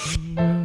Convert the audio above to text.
Mm-hmm.